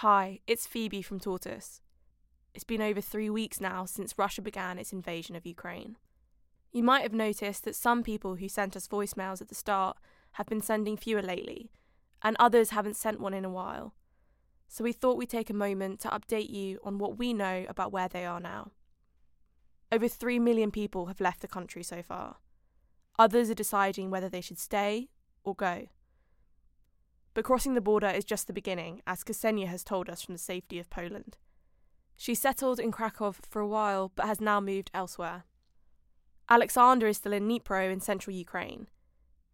Hi, it's Phoebe from Tortoise. It's been over three weeks now since Russia began its invasion of Ukraine. You might have noticed that some people who sent us voicemails at the start have been sending fewer lately, and others haven't sent one in a while. So we thought we'd take a moment to update you on what we know about where they are now. Over 3 million people have left the country so far. Others are deciding whether they should stay or go. But crossing the border is just the beginning, as Ksenia has told us from the safety of Poland. She settled in Krakow for a while but has now moved elsewhere. Alexander is still in Dnipro in central Ukraine.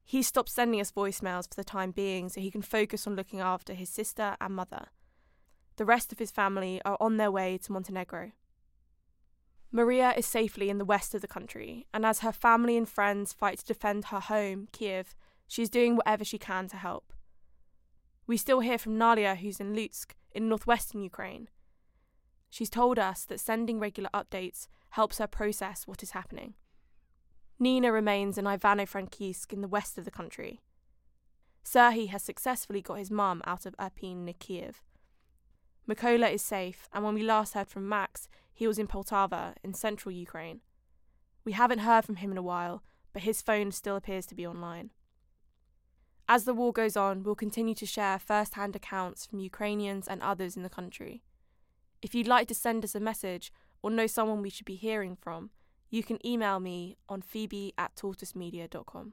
He stopped sending us voicemails for the time being so he can focus on looking after his sister and mother. The rest of his family are on their way to Montenegro. Maria is safely in the west of the country, and as her family and friends fight to defend her home, Kiev, she is doing whatever she can to help. We still hear from Nalia, who's in Lutsk, in northwestern Ukraine. She's told us that sending regular updates helps her process what is happening. Nina remains in Ivano-Frankivsk in the west of the country. Serhiy has successfully got his mum out of Irpin near Kiev. Mykola is safe, and when we last heard from Max, he was in Poltava in central Ukraine. We haven't heard from him in a while, but his phone still appears to be online. As the war goes on, we'll continue to share first hand accounts from Ukrainians and others in the country. If you'd like to send us a message or know someone we should be hearing from, you can email me on phoebe at tortoisemedia.com.